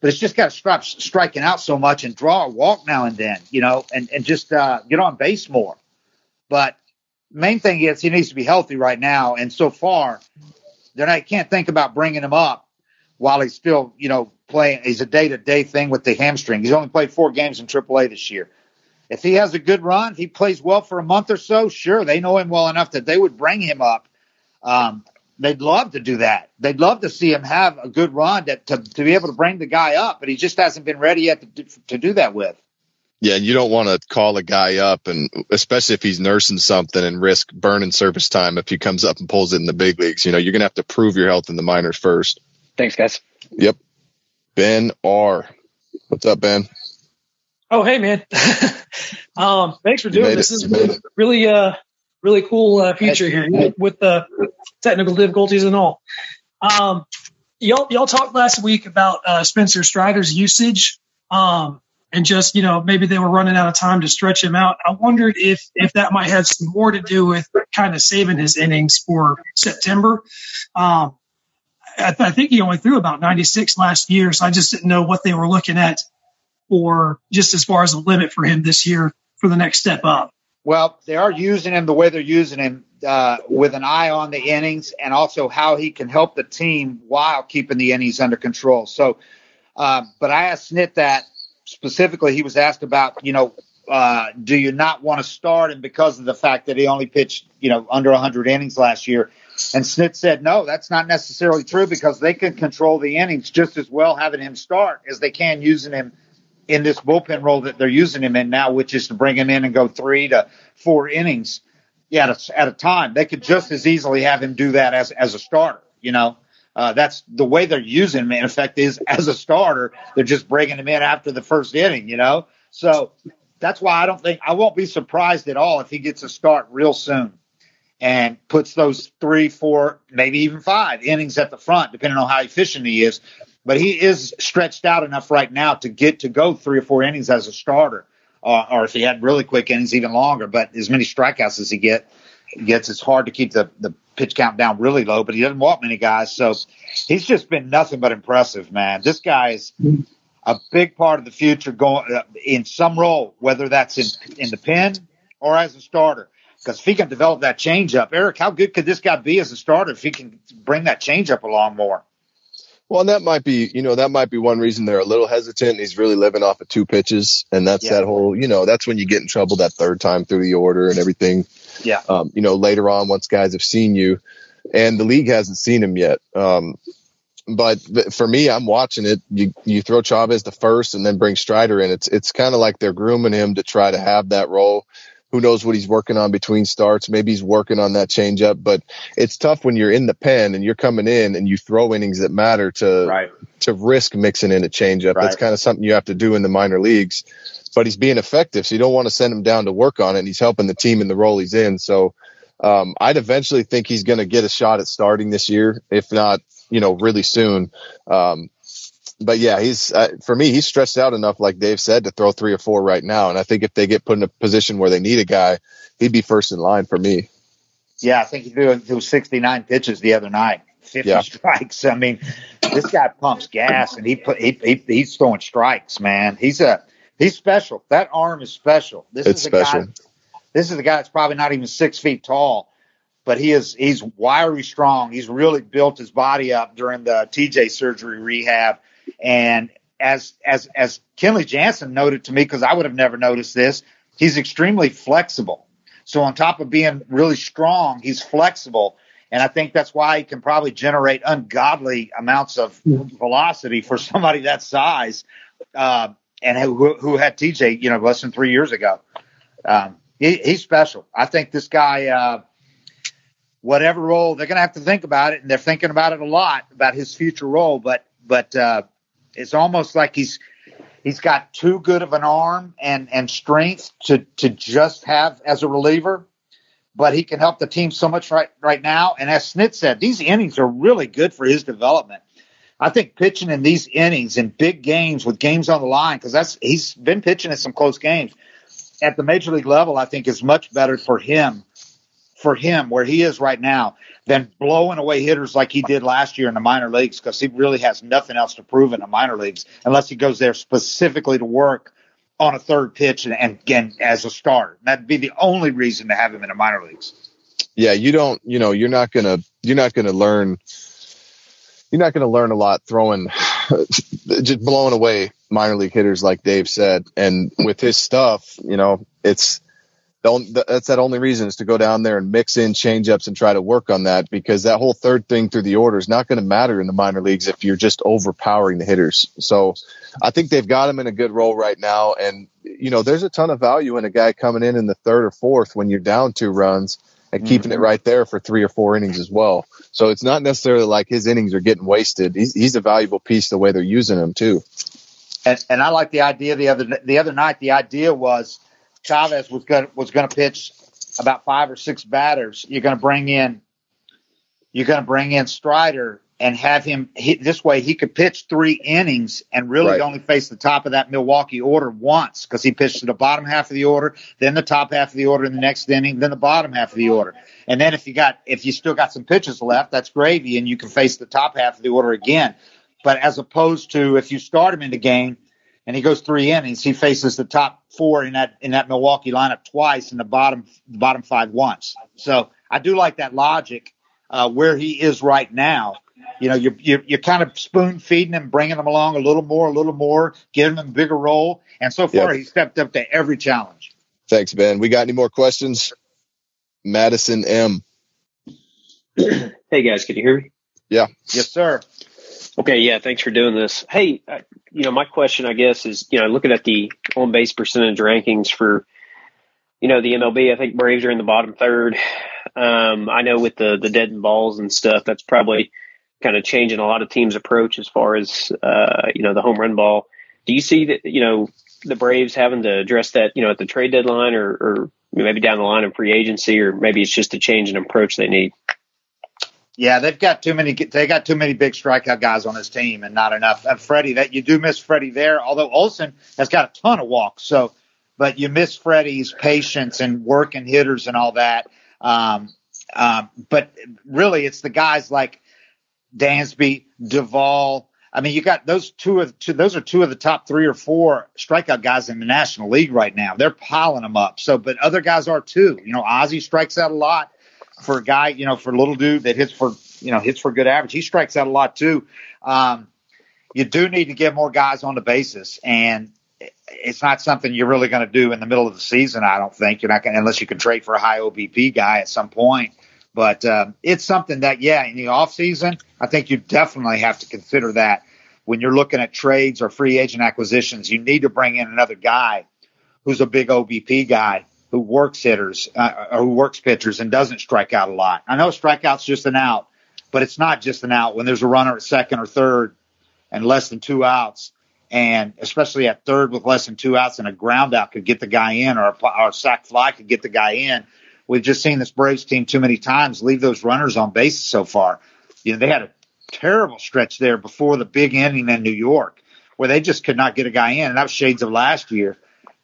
but it's just got to stop striking out so much and draw a walk now and then, you know, and, and just uh, get on base more. But main thing is he needs to be healthy right now. And so far, then I can't think about bringing him up while he's still, you know, playing. He's a day to day thing with the hamstring. He's only played four games in AAA this year. If he has a good run, he plays well for a month or so. Sure, they know him well enough that they would bring him up. Um, they'd love to do that. They'd love to see him have a good run to, to, to be able to bring the guy up, but he just hasn't been ready yet to, to do that with. Yeah, and you don't want to call a guy up, and especially if he's nursing something and risk burning service time if he comes up and pulls it in the big leagues. You know, you're going to have to prove your health in the minors first. Thanks, guys. Yep. Ben R. What's up, Ben? Oh, hey, man. um, thanks for doing this. This is really, uh, really cool uh, feature here with the technical difficulties and all. Um, y'all, y'all talked last week about uh, Spencer Strider's usage, um, and just you know maybe they were running out of time to stretch him out. I wondered if if that might have some more to do with kind of saving his innings for September. Um, I, I think he only threw about 96 last year, so I just didn't know what they were looking at for just as far as a limit for him this year for the next step up. Well, they are using him the way they're using him uh, with an eye on the innings and also how he can help the team while keeping the innings under control. So, uh, but I asked Snit that specifically. He was asked about, you know, uh, do you not want to start him because of the fact that he only pitched, you know, under 100 innings last year? And Snit said, no, that's not necessarily true because they can control the innings just as well having him start as they can using him – in this bullpen role that they're using him in now, which is to bring him in and go three to four innings at a, at a time. They could just as easily have him do that as, as a starter, you know. Uh, that's the way they're using him. In effect, is as a starter, they're just bringing him in after the first inning, you know. So that's why I don't think I won't be surprised at all if he gets a start real soon and puts those three, four, maybe even five innings at the front, depending on how efficient he is but he is stretched out enough right now to get to go three or four innings as a starter, uh, or if he had really quick innings, even longer. But as many strikeouts as he get, gets it's hard to keep the the pitch count down really low, but he doesn't walk many guys. So he's just been nothing but impressive, man. This guy is a big part of the future going uh, in some role, whether that's in in the pen or as a starter. Because if he can develop that changeup, Eric, how good could this guy be as a starter if he can bring that changeup along more? Well, and that might be, you know, that might be one reason they're a little hesitant. He's really living off of two pitches, and that's yeah. that whole, you know, that's when you get in trouble that third time through the order and everything. Yeah. Um, you know, later on, once guys have seen you, and the league hasn't seen him yet. Um, but for me, I'm watching it. You you throw Chavez the first, and then bring Strider in. It's it's kind of like they're grooming him to try to have that role who knows what he's working on between starts? Maybe he's working on that changeup, but it's tough when you're in the pen and you're coming in and you throw innings that matter to right. to risk mixing in a changeup. Right. That's kind of something you have to do in the minor leagues. But he's being effective, so you don't want to send him down to work on it. And he's helping the team in the role he's in. So um, I'd eventually think he's going to get a shot at starting this year, if not, you know, really soon. Um, but yeah, he's uh, for me. He's stressed out enough, like Dave said, to throw three or four right now. And I think if they get put in a position where they need a guy, he'd be first in line for me. Yeah, I think he threw, threw 69 pitches the other night, 50 yeah. strikes. I mean, this guy pumps gas, and he put he, he, he's throwing strikes. Man, he's a he's special. That arm is special. This it's is a special. guy. This is a guy that's probably not even six feet tall, but he is he's wiry strong. He's really built his body up during the TJ surgery rehab and as as as Kenley Jansen noted to me, because I would have never noticed this, he's extremely flexible. So on top of being really strong, he's flexible. And I think that's why he can probably generate ungodly amounts of velocity for somebody that size, uh, and who, who had TJ, you know, less than three years ago. Um, he, he's special. I think this guy, uh, whatever role, they're going to have to think about it, and they're thinking about it a lot about his future role. But but uh, it's almost like he's he's got too good of an arm and and strength to to just have as a reliever, but he can help the team so much right right now. And as Snit said, these innings are really good for his development. I think pitching in these innings in big games with games on the line because that's he's been pitching in some close games at the major league level. I think is much better for him for him where he is right now than blowing away hitters like he did last year in the minor leagues because he really has nothing else to prove in the minor leagues unless he goes there specifically to work on a third pitch and, and again as a starter. That'd be the only reason to have him in the minor leagues. Yeah, you don't, you know, you're not gonna, you're not gonna learn, you're not gonna learn a lot throwing, just blowing away minor league hitters like Dave said. And with his stuff, you know, it's that's that only reason is to go down there and mix in changeups and try to work on that because that whole third thing through the order is not going to matter in the minor leagues if you're just overpowering the hitters. So I think they've got him in a good role right now. And, you know, there's a ton of value in a guy coming in in the third or fourth when you're down two runs and keeping mm-hmm. it right there for three or four innings as well. So it's not necessarily like his innings are getting wasted. He's, he's a valuable piece the way they're using him too. And, and I like the idea the other, the other night, the idea was, Chavez was going was going to pitch about five or six batters. You're going to bring in you're going to bring in Strider and have him hit this way. He could pitch three innings and really right. only face the top of that Milwaukee order once because he pitched to the bottom half of the order, then the top half of the order in the next inning, then the bottom half of the order. And then if you got if you still got some pitches left, that's gravy, and you can face the top half of the order again. But as opposed to if you start him in the game and he goes three innings, he faces the top four in that in that Milwaukee lineup twice and the bottom the bottom five once. So I do like that logic uh, where he is right now. You know, you're, you're, you're kind of spoon feeding him, bringing him along a little more, a little more, giving him a bigger role. And so far, yep. he stepped up to every challenge. Thanks, Ben. We got any more questions? Madison M. hey guys, can you hear me? Yeah. Yes, sir. Okay, yeah, thanks for doing this. Hey, you know, my question, I guess, is you know, looking at the on base percentage rankings for, you know, the MLB. I think Braves are in the bottom third. Um, I know with the the dead and balls and stuff, that's probably kind of changing a lot of teams' approach as far as uh, you know the home run ball. Do you see that you know the Braves having to address that you know at the trade deadline or, or maybe down the line in free agency, or maybe it's just a change in approach they need? Yeah, they've got too many. They got too many big strikeout guys on this team, and not enough. And Freddie, that you do miss Freddie there. Although Olson has got a ton of walks, so but you miss Freddie's patience and working hitters and all that. Um, um, but really, it's the guys like Dansby, Duvall. I mean, you got those two of two, those are two of the top three or four strikeout guys in the National League right now. They're piling them up. So, but other guys are too. You know, Ozzie strikes out a lot for a guy, you know, for a little dude that hits for, you know, hits for good average. He strikes out a lot too. Um, you do need to get more guys on the bases, and it's not something you're really going to do in the middle of the season. I don't think you're not going unless you can trade for a high OBP guy at some point. But um, it's something that, yeah, in the off season, I think you definitely have to consider that when you're looking at trades or free agent acquisitions. You need to bring in another guy who's a big OBP guy who works hitters uh, or who works pitchers and doesn't strike out a lot. I know strikeout's just an out, but it's not just an out when there's a runner at second or third and less than two outs. And especially at third with less than two outs and a ground out could get the guy in or a, or a sac fly could get the guy in we've just seen this Braves team too many times leave those runners on base so far. You know, they had a terrible stretch there before the big inning in New York where they just could not get a guy in. And that was shades of last year.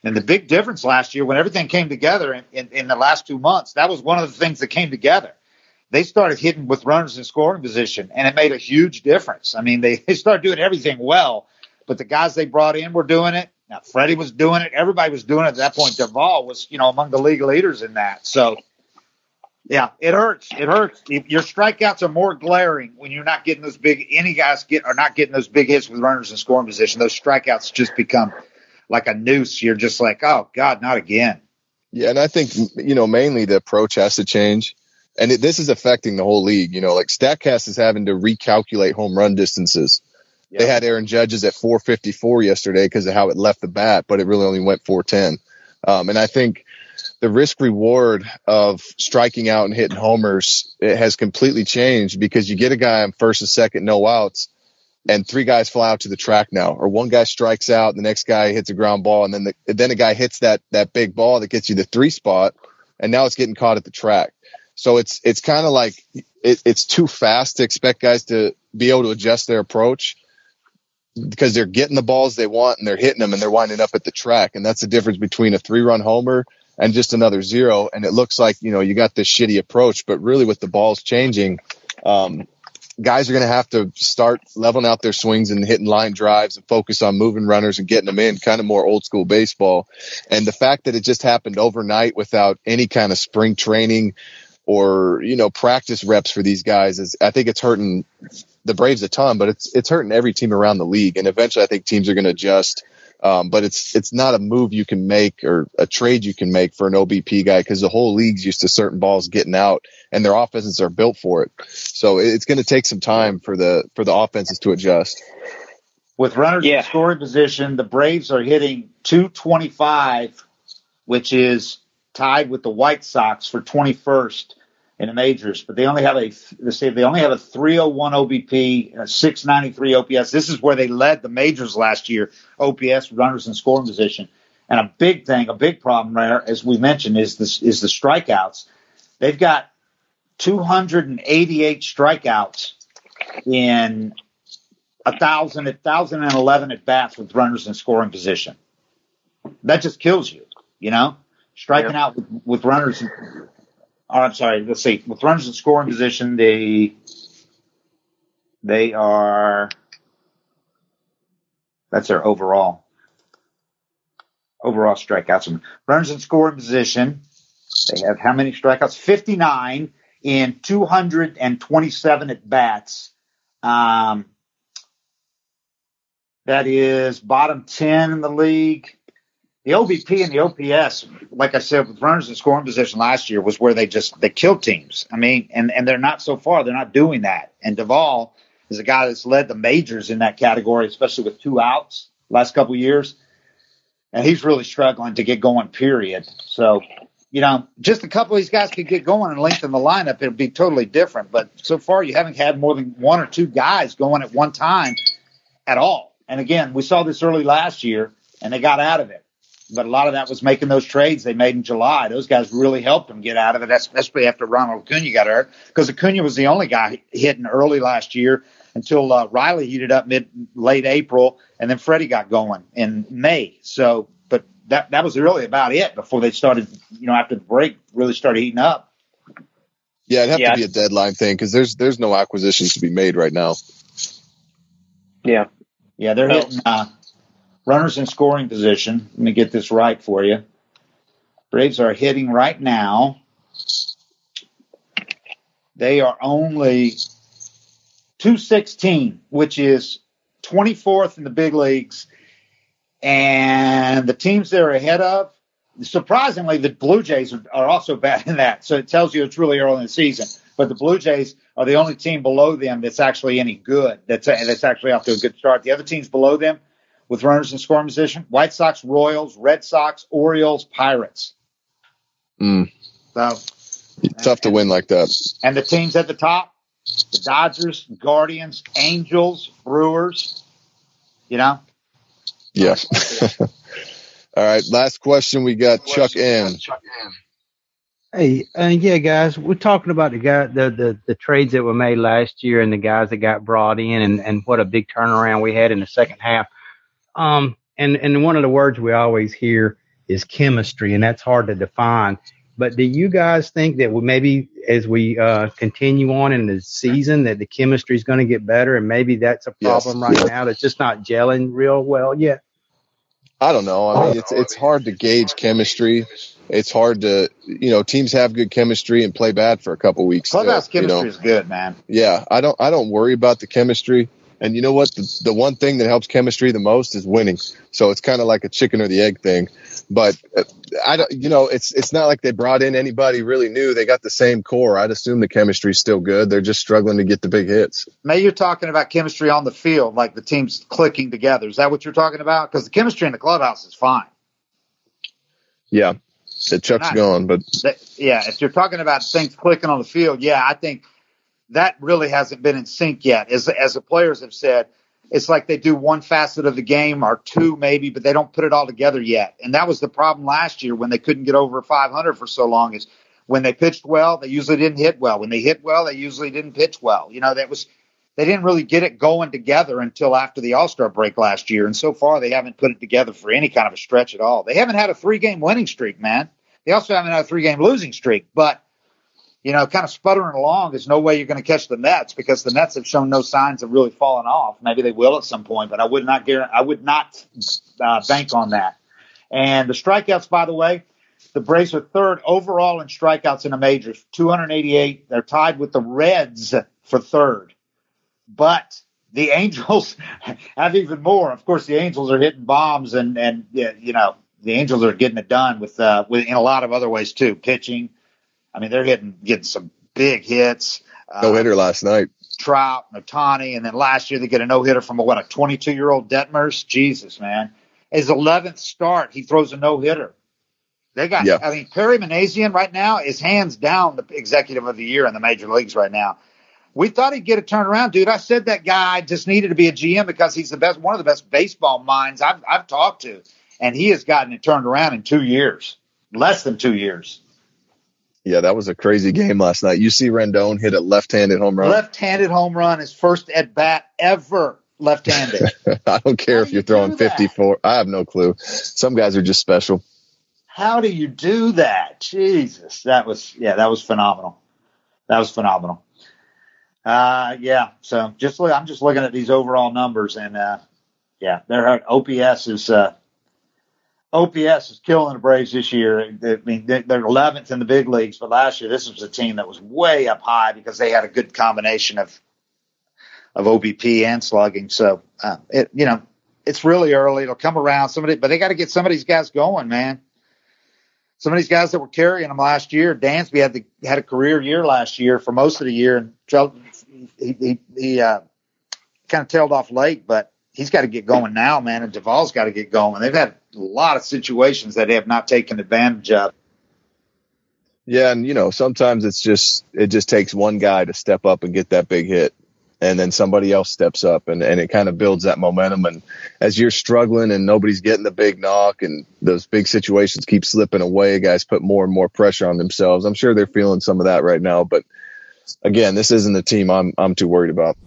And the big difference last year when everything came together in, in, in the last two months, that was one of the things that came together. They started hitting with runners in scoring position and it made a huge difference. I mean, they, they started doing everything well, but the guys they brought in were doing it now, Freddie was doing it. Everybody was doing it at that point. Duvall was, you know, among the league leaders in that. So, yeah, it hurts. It hurts. Your strikeouts are more glaring when you're not getting those big. Any guys get are not getting those big hits with runners in scoring position. Those strikeouts just become like a noose. You're just like, oh God, not again. Yeah, and I think you know mainly the approach has to change, and it, this is affecting the whole league. You know, like Statcast is having to recalculate home run distances they had Aaron Judge's at 454 yesterday because of how it left the bat, but it really only went 410. Um, and I think the risk reward of striking out and hitting homers it has completely changed because you get a guy on first and second, no outs, and three guys fly out to the track now, or one guy strikes out, and the next guy hits a ground ball, and then the, then a guy hits that that big ball that gets you the three spot, and now it's getting caught at the track. So it's it's kind of like it, it's too fast to expect guys to be able to adjust their approach because they're getting the balls they want and they're hitting them and they're winding up at the track. And that's the difference between a three run homer and just another zero. And it looks like, you know, you got this shitty approach, but really with the balls changing, um, guys are going to have to start leveling out their swings and hitting line drives and focus on moving runners and getting them in kind of more old school baseball. And the fact that it just happened overnight without any kind of spring training or, you know, practice reps for these guys is, I think it's hurting the Braves a ton, but it's it's hurting every team around the league. And eventually, I think teams are going to adjust. Um, but it's it's not a move you can make or a trade you can make for an OBP guy because the whole league's used to certain balls getting out, and their offenses are built for it. So it's going to take some time for the for the offenses to adjust. With runners yeah. in scoring position, the Braves are hitting 225, which is tied with the White Sox for 21st in the majors, but they only have a they say they only have a 301 OBP, a 693 OPS. This is where they led the majors last year, OPS runners in scoring position. And a big thing, a big problem there, as we mentioned, is this is the strikeouts. They've got 288 strikeouts in a thousand, a thousand and eleven at bats with runners in scoring position. That just kills you, you know. Striking yeah. out with, with runners I'm sorry. Let's see. With runners in scoring position, they they are. That's their overall overall strikeouts. And runners in scoring position, they have how many strikeouts? 59 in 227 at bats. Um, that is bottom 10 in the league the OBP and the OPS, like I said, with runners in scoring position last year was where they just they killed teams. I mean, and and they're not so far. They're not doing that. And Duvall is a guy that's led the majors in that category, especially with two outs last couple years. And he's really struggling to get going. Period. So, you know, just a couple of these guys could get going and lengthen the lineup. It'd be totally different. But so far, you haven't had more than one or two guys going at one time at all. And again, we saw this early last year, and they got out of it but a lot of that was making those trades they made in July. Those guys really helped them get out of it, especially after Ronald Acuna got hurt, because Acuna was the only guy hitting early last year until uh, Riley heated up mid late April, and then Freddie got going in May. So, but that that was really about it before they started, you know, after the break, really started heating up. Yeah, it'd have yeah. to be a deadline thing because there's there's no acquisitions to be made right now. Yeah, yeah, they're hitting uh, runners in scoring position. Let me get this right for you. Braves are hitting right now. They are only 216, which is 24th in the big leagues. And the teams they're ahead of, surprisingly, the Blue Jays are, also bad in that. So it tells you it's really early in the season. But the Blue Jays are the only team below them that's actually any good. That's that's actually off to a good start. The other teams below them, with runners in scoring position, White Sox, Royals, Red Sox, Orioles, Pirates. Mm. So tough and, to win like that. And the teams at the top, the Dodgers, Guardians, Angels, Brewers. You know. Yeah. All right. Last question. We got Chuck M. Hey, uh, yeah, guys, we're talking about the guy, the, the the trades that were made last year and the guys that got brought in, and and what a big turnaround we had in the second half. Um, and and one of the words we always hear is chemistry, and that's hard to define. But do you guys think that maybe as we uh, continue on in the season that the chemistry is going to get better, and maybe that's a problem yes. right now that's just not gelling real well yet? I don't know. I mean, it's it's hard to gauge chemistry. It's hard to, you know, teams have good chemistry and play bad for a couple weeks. Clubhouse chemistry you know? is good, man. Yeah, I don't I don't worry about the chemistry. And you know what? The, the one thing that helps chemistry the most is winning. So it's kind of like a chicken or the egg thing. But uh, I don't, you know, it's it's not like they brought in anybody really new. They got the same core. I'd assume the chemistry's still good. They're just struggling to get the big hits. May you're talking about chemistry on the field, like the teams clicking together. Is that what you're talking about? Because the chemistry in the clubhouse is fine. Yeah, the Chuck's not, gone, but yeah, if you're talking about things clicking on the field, yeah, I think that really hasn't been in sync yet. As as the players have said, it's like they do one facet of the game or two maybe, but they don't put it all together yet. And that was the problem last year when they couldn't get over 500 for so long. Is when they pitched well, they usually didn't hit well. When they hit well, they usually didn't pitch well. You know, that was they didn't really get it going together until after the All Star break last year. And so far, they haven't put it together for any kind of a stretch at all. They haven't had a three game winning streak, man. They also haven't had a three game losing streak, but you know, kind of sputtering along, there's no way you're going to catch the Mets because the Mets have shown no signs of really falling off. Maybe they will at some point, but I would not guarantee, I would not uh, bank on that. And the strikeouts, by the way, the Braves are third overall in strikeouts in the majors, 288. They're tied with the Reds for third. But the Angels have even more. Of course, the Angels are hitting bombs and, and, you know, the Angels are getting it done with, uh, with, in a lot of other ways too, pitching, I mean, they're hitting getting some big hits. No hitter uh, last night. Trout, Ohtani, and then last year they get a no hitter from a, what a 22 year old Detmers. Jesus, man, his 11th start, he throws a no hitter. They got. Yeah. I mean, Perry Minasian right now is hands down the executive of the year in the major leagues right now. We thought he'd get a turnaround, dude. I said that guy just needed to be a GM because he's the best, one of the best baseball minds I've I've talked to, and he has gotten it turned around in two years, less than two years. Yeah, that was a crazy game last night. You see Rendon hit a left-handed home run. Left-handed home run, his first at bat ever left-handed. I don't care How if you're throwing 54. I have no clue. Some guys are just special. How do you do that? Jesus, that was yeah, that was phenomenal. That was phenomenal. Uh, yeah. So just look, I'm just looking at these overall numbers, and uh, yeah, their OPS is uh, OPS is killing the Braves this year. I mean, they're 11th in the big leagues, but last year this was a team that was way up high because they had a good combination of of OBP and slugging. So, uh, it you know, it's really early. It'll come around. Somebody, but they got to get some of these guys going, man. Some of these guys that were carrying them last year. Dansby had the had a career year last year for most of the year, and he he, he uh, kind of tailed off late, but he's got to get going now, man. And Duvall's got to get going. They've had a lot of situations that they have not taken advantage of. Yeah, and you know, sometimes it's just it just takes one guy to step up and get that big hit. And then somebody else steps up and, and it kind of builds that momentum. And as you're struggling and nobody's getting the big knock and those big situations keep slipping away, guys put more and more pressure on themselves. I'm sure they're feeling some of that right now. But again, this isn't the team I'm I'm too worried about.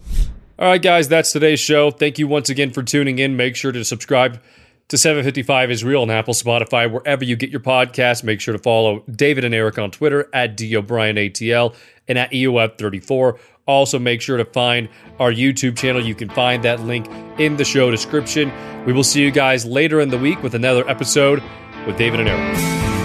All right, guys, that's today's show. Thank you once again for tuning in. Make sure to subscribe to 755 is real on Apple, Spotify, wherever you get your podcast. Make sure to follow David and Eric on Twitter at DOBrienATL and at EOF34. Also, make sure to find our YouTube channel. You can find that link in the show description. We will see you guys later in the week with another episode with David and Eric.